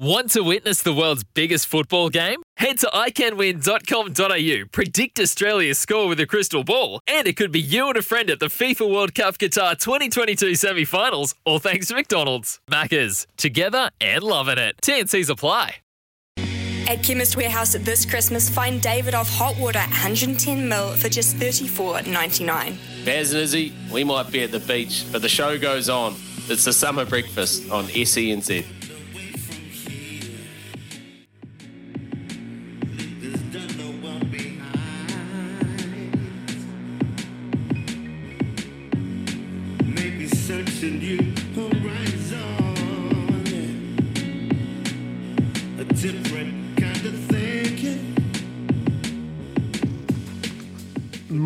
Want to witness the world's biggest football game? Head to iCanWin.com.au, predict Australia's score with a crystal ball, and it could be you and a friend at the FIFA World Cup Qatar 2022 semi finals, all thanks to McDonald's. Maccas, together and loving it. TNC's apply. At Chemist Warehouse this Christmas, find Davidoff hot water 110ml for just $34.99. Baz and Izzy, we might be at the beach, but the show goes on. It's the summer breakfast on SENZ.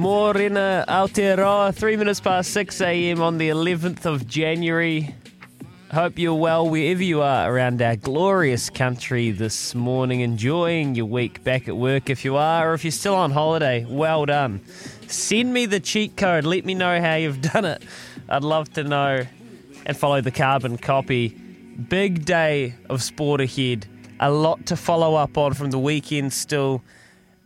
Morena Aotearoa, three minutes past 6 a.m. on the 11th of January. Hope you're well wherever you are around our glorious country this morning, enjoying your week back at work if you are, or if you're still on holiday, well done. Send me the cheat code, let me know how you've done it. I'd love to know and follow the carbon copy. Big day of sport ahead, a lot to follow up on from the weekend still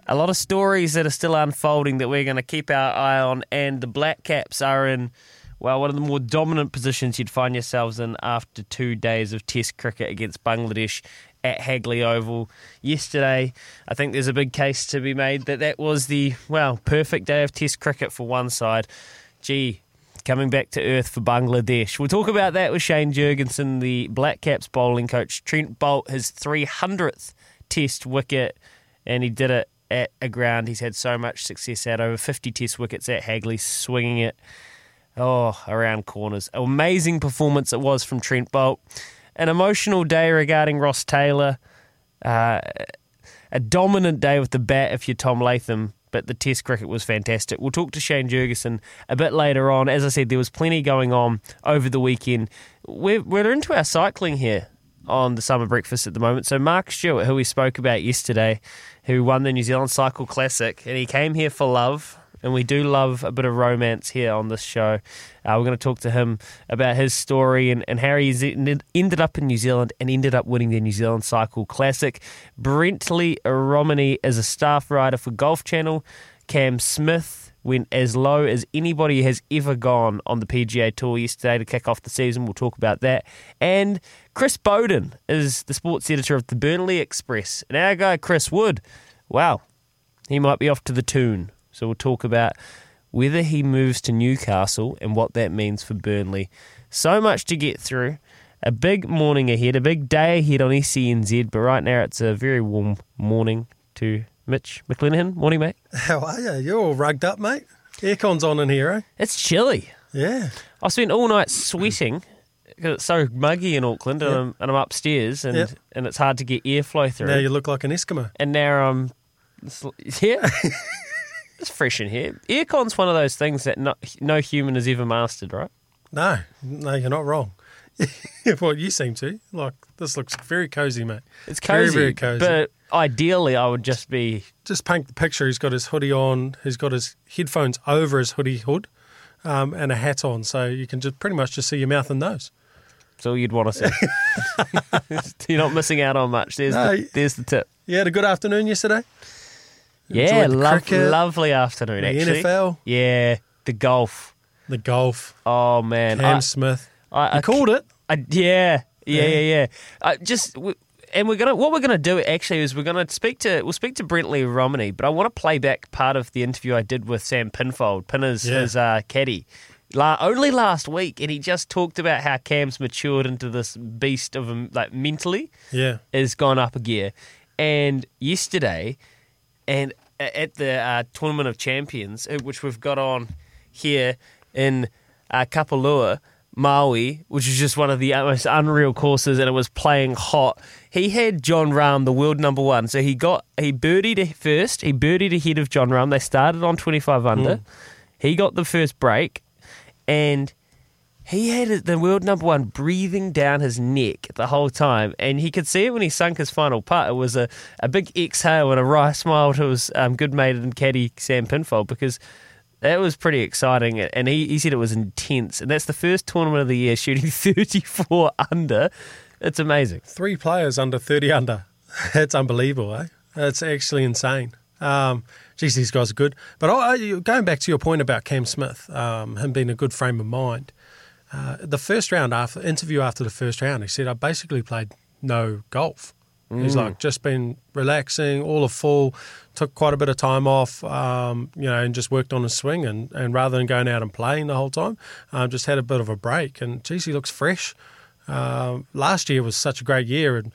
a lot of stories that are still unfolding that we're going to keep our eye on, and the Black Caps are in, well, one of the more dominant positions you'd find yourselves in after two days of Test cricket against Bangladesh at Hagley Oval yesterday. I think there's a big case to be made that that was the, well, perfect day of Test cricket for one side. Gee, coming back to earth for Bangladesh. We'll talk about that with Shane Jurgensen, the Black Caps bowling coach. Trent Boult, his 300th Test wicket, and he did it at a ground he's had so much success at. Over 50 test wickets at Hagley, swinging it oh around corners. Amazing performance it was from Trent Boult. An emotional day regarding Ross Taylor. Uh, a dominant day with the bat if you're Tom Latham, but the test cricket was fantastic. We'll talk to Shane Jurgensen a bit later on. As I said, there was plenty going on over the weekend. We're, we're into our cycling here on the summer breakfast at the moment. So Mark Stewart, who we spoke about yesterday, who won the New Zealand Cycle Classic, and he came here for love. And we do love a bit of romance here on this show. Uh, we're going to talk to him about his story and, and how he ended up in New Zealand and ended up winning the New Zealand Cycle Classic. Brentley Romine is a staff writer for Golf Channel. Cam Smith went as low as anybody has ever gone on the PGA Tour yesterday to kick off the season. We'll talk about that. And Chris Boden is the sports editor of the Burnley Express. And our guy, Chris Wood, wow, he might be off to the Toon. So we'll talk about whether he moves to Newcastle and what that means for Burnley. So much to get through. A big morning ahead, a big day ahead on SENZ, but right now it's a very warm morning to Mitch McLennan. Morning, mate. How are you? You're all rugged up, mate. Aircon's on in here, eh? It's chilly. Yeah. I spent all night sweating because it's so muggy in Auckland, and, I'm, and I'm upstairs, and Yep. and it's hard to get airflow through. Now you look like an Eskimo. and now I'm, yeah, it's fresh in here. Aircon's one of those things that no, no human has ever mastered, right? No, no, you're not wrong. well, you seem to. Like, this looks very cozy, mate. It's Very, cozy, very cozy. but ideally, I would just be Just paint the picture. He's got his hoodie on. He's got his headphones over his hoodie hood um, and a hat on. So you can just pretty much just see your mouth and nose. That's all you'd want to see. You're not missing out on much. There's, No. the, there's the tip. You had a good afternoon yesterday? Yeah, lov- cricket, lovely afternoon, the actually. NFL. Yeah, the golf. The golf. Oh, man. Cam I- Smith. I, I called it. I, yeah, yeah, Yeah. yeah, yeah. I just w- and we're gonna what we're gonna do actually is we're gonna speak to we'll speak to Brentley Romine, but I want to play back part of the interview I did with Sam Pinfold, Pinner's Yeah. his uh, caddy. La- only last week, and he just talked about how Cam's matured into this beast of a, like mentally Yeah. has gone up a gear. And yesterday, and at the uh, Tournament of Champions, uh, which we've got on here in uh, Kapalua, Maui, which is just one of the most unreal courses, and it was playing hot. He had Jon Rahm, the world number one. So he got he birdied first. He birdied ahead of Jon Rahm. They started on twenty five under. He got the first break, and he had the world number one breathing down his neck the whole time, and he could see it when he sunk his final putt. It was a, a big exhale and a wry smile to his um, good mate and caddy Sam Pinfold because that was pretty exciting. And he, he said it was intense, and that's the first tournament of the year shooting 34 under. It's amazing. Three players under 30 under. That's unbelievable, eh? That's actually insane. Um, geez, these guys are good. But I- going back to your point about Cam Smith, um, him being a good frame of mind, uh, the first round after interview after the first round, he said I basically played no golf. He's Mm. like just been relaxing, all of fall, took quite a bit of time off, um, you know, and just worked on his swing. And, and rather than going out and playing the whole time, um, just had a bit of a break. And geez, he looks fresh. Um, last year was such a great year, and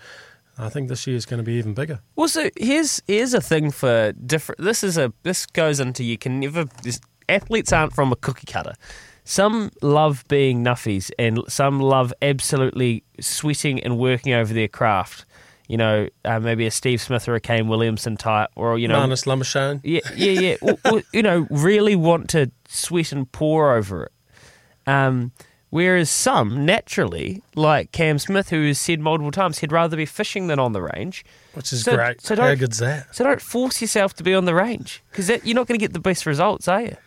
I think this year is going to be even bigger. Well, so here's here's a thing for different. This is a this goes into you can never. This, athletes aren't from a cookie cutter. Some love being nuffies, and some love absolutely sweating and working over their craft. You know, uh, maybe a Steve Smith or a Kane Williamson type, or you know, Marnus Labuschagne. yeah, yeah, yeah. Or- or, you know, really want to sweat and pour over it. Um, whereas some naturally, like Cam Smith, who has said multiple times he'd rather be fishing than on the range. Which is So- great. so How good's that? So don't force yourself to be on the range because you're not going to get the best results, are you?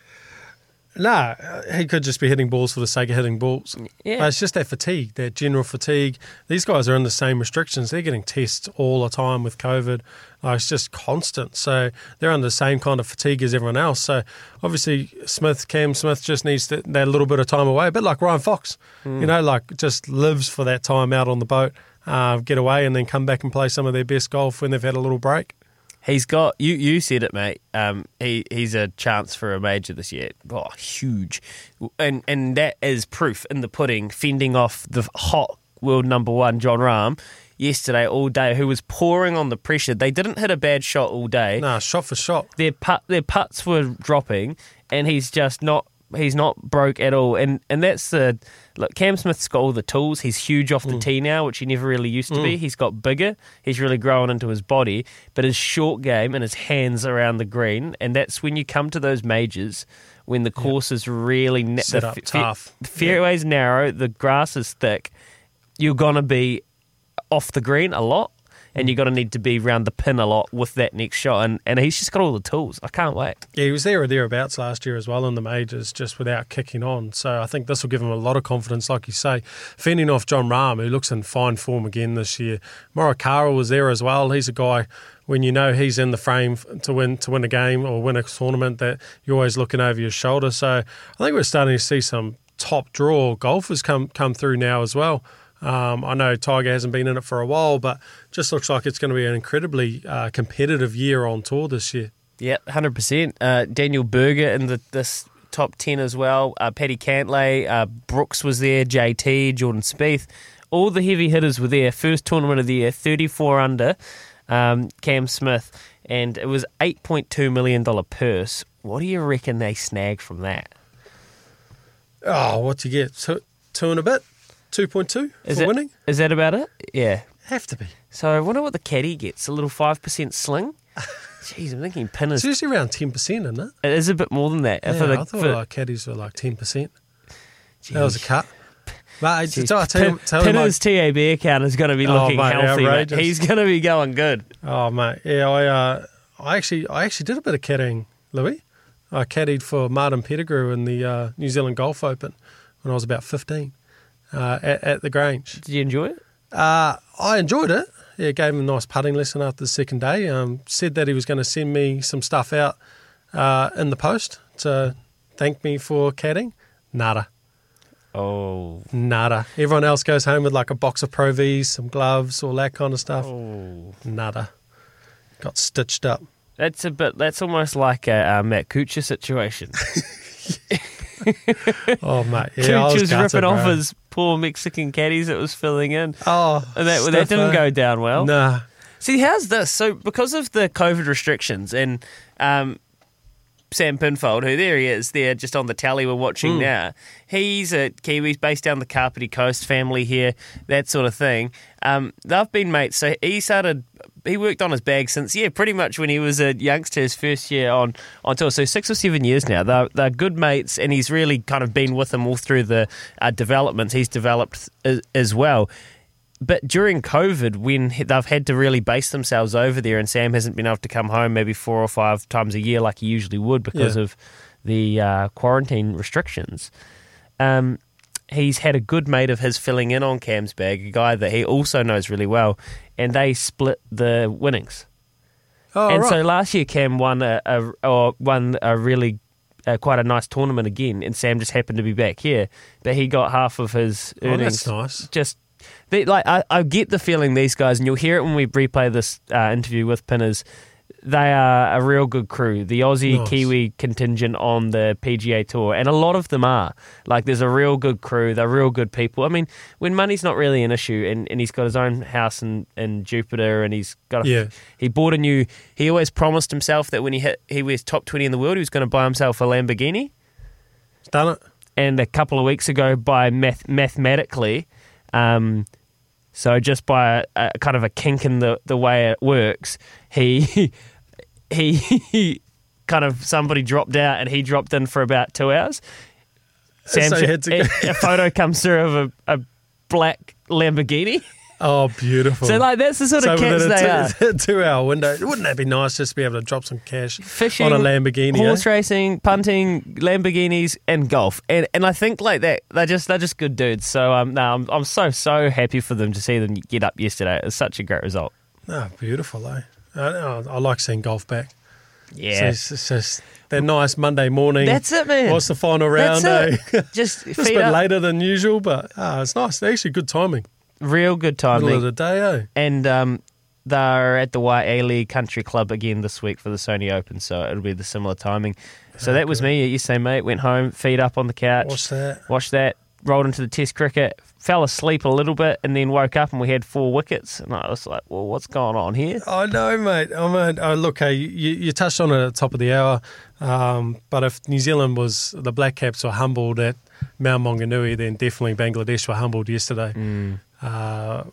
No, uh, he could just be hitting balls for the sake of hitting balls. Yeah. Uh, it's just that fatigue, that general fatigue. These guys are in the same restrictions. They're getting tests all the time with COVID. Uh, it's just constant. So they're under the same kind of fatigue as everyone else. So obviously, Smith, Cam Smith, just needs that, that little bit of time away. A bit like Ryan Fox, you know, like just lives for that time out on the boat, uh, get away, and then come back and play some of their best golf when they've had a little break. He's got you. You said it, mate. Um, he he's a chance for a major this year. Oh, huge, and and that is proof in the pudding. Fending off the hot world number one Jon Rahm yesterday all day, who was pouring on the pressure. They didn't hit a bad shot all day. Nah, shot for shot. Their put their putts were dropping, and he's just not. He's not broke at all, and and that's the look. Cam Smith's got all the tools. He's huge off the mm. tee now, which he never really used to be. Mm. He's got bigger. He's really grown into his body, but his short game and his hands around the green, and that's when you come to those majors when the course is really na- Set the up fa- tough. The fairway's narrow, the grass is thick. You're gonna be off the green a lot, and you're gonna need to be around the pin a lot with that next shot. And and he's just got all the tools. I can't wait. Yeah, he was there or thereabouts last year as well in the majors, just without kicking on. So I think this will give him a lot of confidence, like you say. Fending off Jon Rahm, who looks in fine form again this year. Morikawa was there as well. He's a guy when you know he's in the frame to win to win a game or win a tournament that you're always looking over your shoulder. So I think we're starting to see some top draw golfers come come through now as well. Um, I know Tiger hasn't been in it for a while, but just looks like it's going to be an incredibly uh, competitive year on tour this year. Yeah, hundred percent. Uh, Daniel Berger in the this top ten as well. Uh, Paddy Cantlay, uh, Brooks was there. JT, Jordan Spieth, all the heavy hitters were there. First tournament of the year, thirty four under. Um, Cam Smith, and it was eight point two million dollar purse. What do you reckon they snagged from that? Oh, what do you get? Two, two and a bit? 2.2 Is for that, winning? Is that about it? Yeah. Have to be. So I wonder what the caddy gets. A little five percent sling. Jeez, I'm thinking pin It's is. usually around 10%, isn't it? It is a bit more than that. Yeah, the- I thought for- like caddies were like 10%. That was a cut. But I, Jeez, I tell, Pin- tell mate, Pinner's TAB account is going to be Oh, looking mate, healthy. Mate. He's going to be going good. oh mate, yeah, I, uh, I actually, I actually did a bit of caddying, Louis. I caddied for Martin Pettigrew in the uh, New Zealand Golf Open when I was about 15. Uh, at, at the Grange. Did you enjoy it? Uh, I enjoyed it. Yeah, gave him a nice putting lesson after the second day. Um, said that he was going to send me some stuff out uh, in the post to thank me for caddying. Nada. Oh, Nada. Everyone else goes home with like a box of Pro Vs, some gloves, all that kind of stuff. oh. Nada. Got stitched up. That's a bit. That's almost like a uh, Matt Kuchar situation. Oh, mate. Yeah, Kuchar was was ripping off his poor Mexican caddies that was filling in. Oh, And that, that didn't go down well. Nah. See, how's this? So, because of the COVID restrictions and um, Sam Pinfold, who there he is, there just on the tally we're watching now, he's a Kiwi, based down the Kapiti Coast, family here, that sort of thing. Um, they've been mates. So he started, he worked on his bag since, yeah, pretty much when he was a youngster, his first year on, on tour. So six or seven years now. They're, they're good mates, and he's really kind of been with them all through the uh, developments he's developed as, as well. But during COVID, when they've had to really base themselves over there, and Sam hasn't been able to come home maybe four or five times a year like he usually would because Yeah. of the uh, quarantine restrictions, um, he's had a good mate of his filling in on Cam's bag, a guy that he also knows really well, and they split the winnings. Oh, and right. so last year, Cam won a, a or won a really uh, quite a nice tournament again, and Sam just happened to be back here, but he got half of his earnings. oh, that's nice. just they, like I, I get the feeling these guys, and you'll hear it when we replay this uh, interview with Pinners. They are a real good crew, the Aussie Nice. Kiwi contingent on the PGA Tour, and a lot of them are. Like, there's a real good crew. They're real good people. I mean, when money's not really an issue, and, and he's got his own house in, in Jupiter, and he's got a, Yeah. he bought a new. He always promised himself that when he hit, he was top twenty in the world, he was going to buy himself a Lamborghini Done it. and a couple of weeks ago by math- mathematically, um, so just by a, a kind of a kink in the, the way it works, he he kind of somebody dropped out and he dropped in for about two hours. Sam, So he a, a photo comes through of a, a black Lamborghini. Oh, beautiful. So like that's the sort of So cats within they are. a two, two-hour window, wouldn't that be nice just to be able to drop some cash fishing, on a Lamborghini? eh? horse racing, punting, Lamborghinis, and golf. And and I think like that they're just they're just good dudes. So um, no, I'm I'm so so happy for them to see them get up yesterday. It was such a great result. Oh, beautiful, eh? I, I, I like seeing golf back. So Yeah, it's, it's just that nice Monday morning. that's it, man. What's the final round, That's eh? Just Just a bit up. later than usual, but ah, it's nice. Actually, good timing. Real good Middle of timing. the day, eh? And um, they're at the Waialae Country Club again this week for the Sony Open, so it'll be the similar timing. So that was me yesterday, mate. Went home, feet up on the couch. What's that? watched that, rolled into the test cricket, fell asleep a little bit, and then woke up and we had four wickets. And I was like, well, what's going on here? I know, mate. I mean, oh, look, hey, you, you touched on it at the top of the hour, um, but if New Zealand was the Black Caps were humbled at Mount Maunganui, then definitely Bangladesh were humbled yesterday. Uh,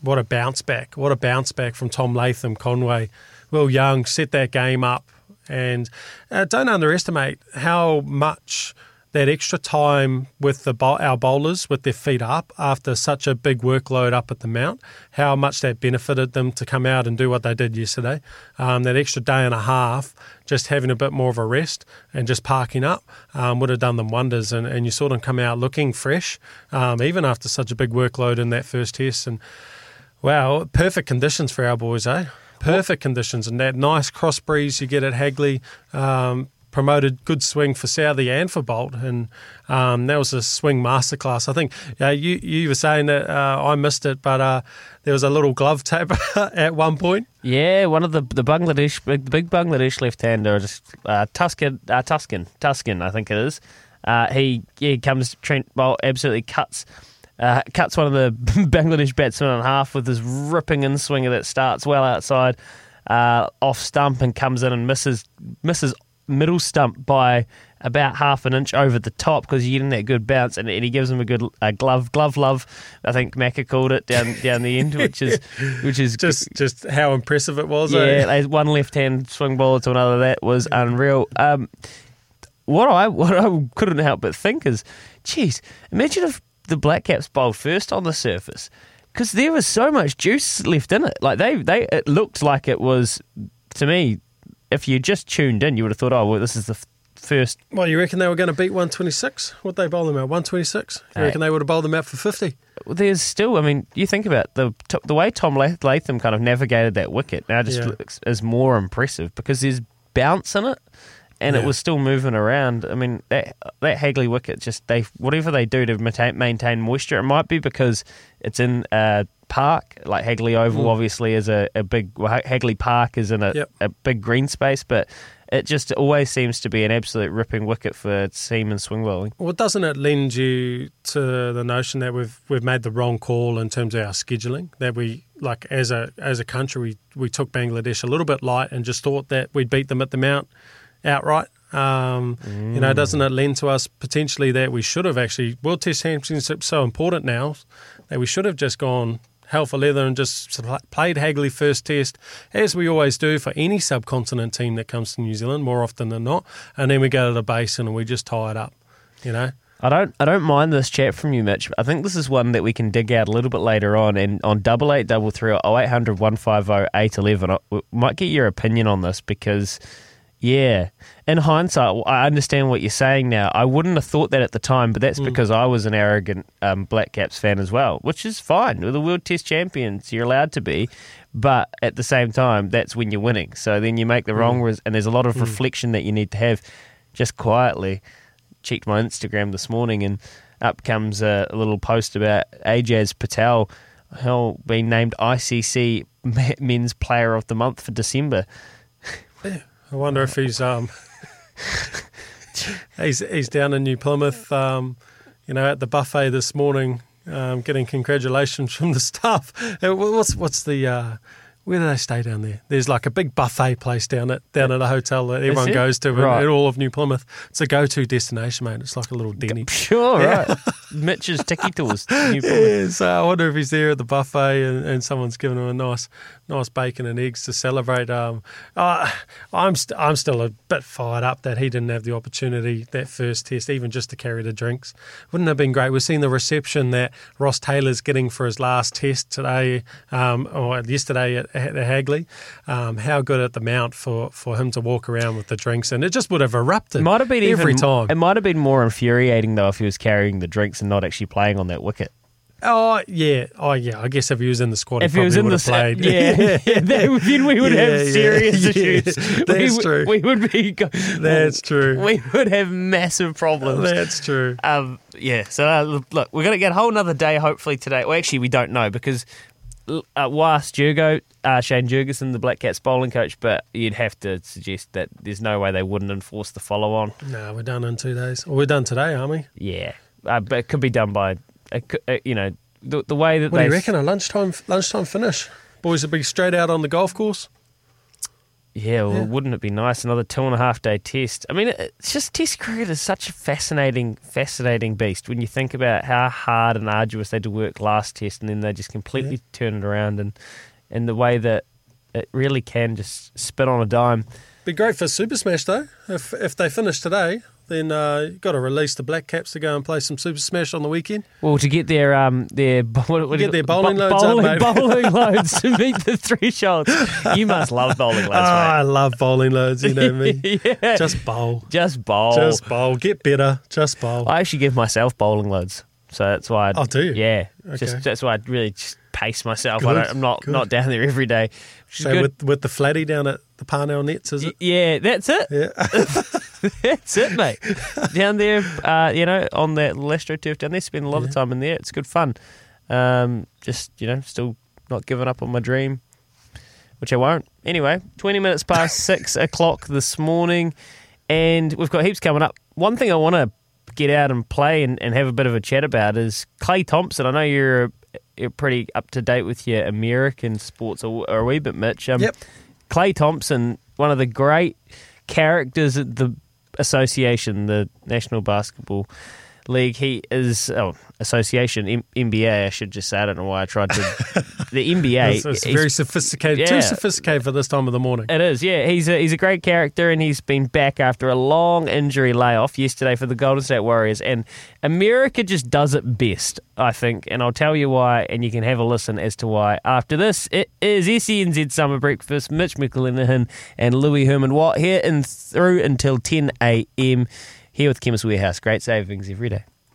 what a bounce back! What a bounce back from Tom Latham, Conway, Will Young set that game up, and uh, don't underestimate how much that extra time with the our bowlers with their feet up after such a big workload up at the mount, how much that benefited them to come out and do what they did yesterday. Um, that extra day and a half, just having a bit more of a rest and just parking up, um, would have done them wonders. And, and you saw them come out looking fresh, um, even after such a big workload in that first test. And wow, perfect conditions for our boys, eh? Perfect conditions, and that nice cross breeze you get at Hagley. Um, promoted good swing for Southey and for Boult, and um, that was a swing masterclass. I think you you were saying that uh, I missed it, but uh, there was a little glove tap at one point. Yeah, one of the the Bangladesh, big, big Bangladesh left-hander, just uh, Taskin, uh, Taskin, Taskin, I think it is. Uh, he yeah, comes Trent Boult absolutely cuts. Uh, cuts one of the Bangladesh batsmen in half with his ripping in swinger that starts well outside, uh, off stump and comes in and misses misses middle stump by about half an inch over the top because you're getting that good bounce, and, and he gives him a good uh, glove glove love. I think Macca called it down down the end, which is which is Just just how impressive it was. yeah, eh? one left hand swing ball to another. That was unreal. Um, what I what I couldn't help but think is, geez, imagine if the Black Caps bowled first on the surface, because there was so much juice left in it. Like they they it looked like it was to me. If you just tuned in, you would have thought, oh well, this is the f- first. Well, you reckon they were going to beat 126? What they bowl them out? 126? You Uh, reckon they would have bowled them out for 50? There's still, I mean, you think about the the way Tom Latham kind of navigated that wicket now just Yeah. looks is more impressive because there's bounce in it, and it was still moving around. I mean, that that Hagley wicket just they whatever they do to maintain, maintain moisture, it might be because it's in a park like Hagley Oval. Mm. Obviously, is a, a big well, Hagley Park is in a, Yep. a big green space, but. It just always seems to be an absolute ripping wicket for seam and swing bowling. Well, doesn't it lend you to the notion that we've we've made the wrong call in terms of our scheduling? That we like as a as a country we, we took Bangladesh a little bit light and just thought that we'd beat them at the mount outright. Um, You know, doesn't it lend to us potentially that we should have actually World Test Championship so important now that we should have just gone hell for leather and just played Hagley first test as we always do for any subcontinent team that comes to New Zealand more often than not, and then we go to the basin and we just tie it up. You know. I don't I don't mind this chat from you, Mitch. I think this is one that we can dig out a little bit later on and on double eight double three or 0800 150 811. I uh, we might get your opinion on this because yeah. In hindsight, I understand what you're saying now. I wouldn't have thought that at the time, but that's hmm. because I was an arrogant um, Black Caps fan as well, which is fine. We're the World Test champions. You're allowed to be. But at the same time, that's when you're winning. So then you make the hmm. wrong, res- and there's a lot of hmm. reflection that you need to have just quietly checked my Instagram this morning, and up comes a, a little post about Ajaz Patel, how being named ICC Men's Player of the Month for December. I wonder if he's um he's he's down in New Plymouth, um, you know, at the buffet this morning, um, getting congratulations from the staff. Uh, What's what's the uh, where do they stay down there? There's like a big buffet place down at down at a hotel that everyone goes to in- Right. in all of New Plymouth. It's a go-to destination, mate. It's like a little Denny. Sure, right. Mitch's Tiki Tours. New Plymouth. Yeah, so I wonder if he's there at the buffet and, and someone's giving him a nice, nice bacon and eggs to celebrate. Um, uh, I'm st- I'm still a bit fired up that he didn't have the opportunity that first test, even just to carry the drinks. Wouldn't it have been great? We've seen the reception that Ross Taylor's getting for his last test today, um, or yesterday at Hagley. Um, how good at the mount for, for him to walk around with the drinks, and it just would have erupted. Might have been every even, time. It might have been more infuriating though if he was carrying the drinks and not actually playing on that wicket. Oh yeah, oh yeah. I guess if he was in the squad, If he he was in the played. yeah, yeah, then we would Yeah, have serious issues. That's we, true. We would be. That's true. We would have massive problems. That's true. Um, yeah. So uh, look, we're going to get a whole another day hopefully today. Well, actually, we don't know because uh, Was Jurgo, uh, Shane Jurgensen, the Black Caps bowling coach, but you'd have to suggest that there's no way they wouldn't enforce the follow on. No, we're done in two days. Well, we're done today, aren't we? Yeah, uh, but it could be done by, could- uh, you know, the, the way that What they do you reckon? A lunchtime lunchtime finish. Boys would be straight out on the golf course. Yeah, well, Yeah. wouldn't it be nice? Another two and a half day test. I mean, it's just Test cricket is such a fascinating, fascinating beast when you think about how hard and arduous they had to work last Test, and then they just completely turn it around, and and the way that it really can just spin on a dime. Be great for Super Smash though. If if they finish today, then uh, you've got to release the Black Caps to go and play some Super Smash on the weekend. Well, to get their um their what, what Get their bowling bo- loads up, bowling, mate. bowling loads to meet the thresholds. You must love bowling loads. Oh, loads, I love bowling loads. You know me. mate. yeah, Just bowl. just bowl. Just bowl. Get better. Just bowl. I actually give myself bowling loads, so that's why. I, Oh, do you? Yeah, Okay. just that's why I really just pace myself. I Good, don't, I'm not good. not down there every day. So good. with with the flatty down at the Parnell Nets, is it? yeah, that's it. Yeah. That's it, mate. down there, uh, you know, on that Lestro turf down there, spend a lot of time in there. It's good fun. Um, just you know, still not giving up on my dream, which I won't. Anyway, twenty minutes past six o'clock this morning, and we've got heaps coming up. One thing I want to get out and play and, and have a bit of a chat about is Klay Thompson. I know you're, you're pretty up to date with your American sports, or, or a wee bit, Mitch. Um, Yep. Klay Thompson, one of the great characters at the association, the National Basketball league. He is oh, association M- NBA. I should just say. I don't know why I tried to. the NBA. It's, very sophisticated, Yeah. too sophisticated for this time of the morning. It is, yeah. He's a, he's a great character, and he's been back after a long injury layoff yesterday for the Golden State Warriors. And America just does it best, I think. And I'll tell you why, and you can have a listen as to why after this. It is SENZ Summer Breakfast, Mitch McLennan and Louis Herman Watt here and through until 10 a.m. here with Chemist Warehouse. Great savings every day.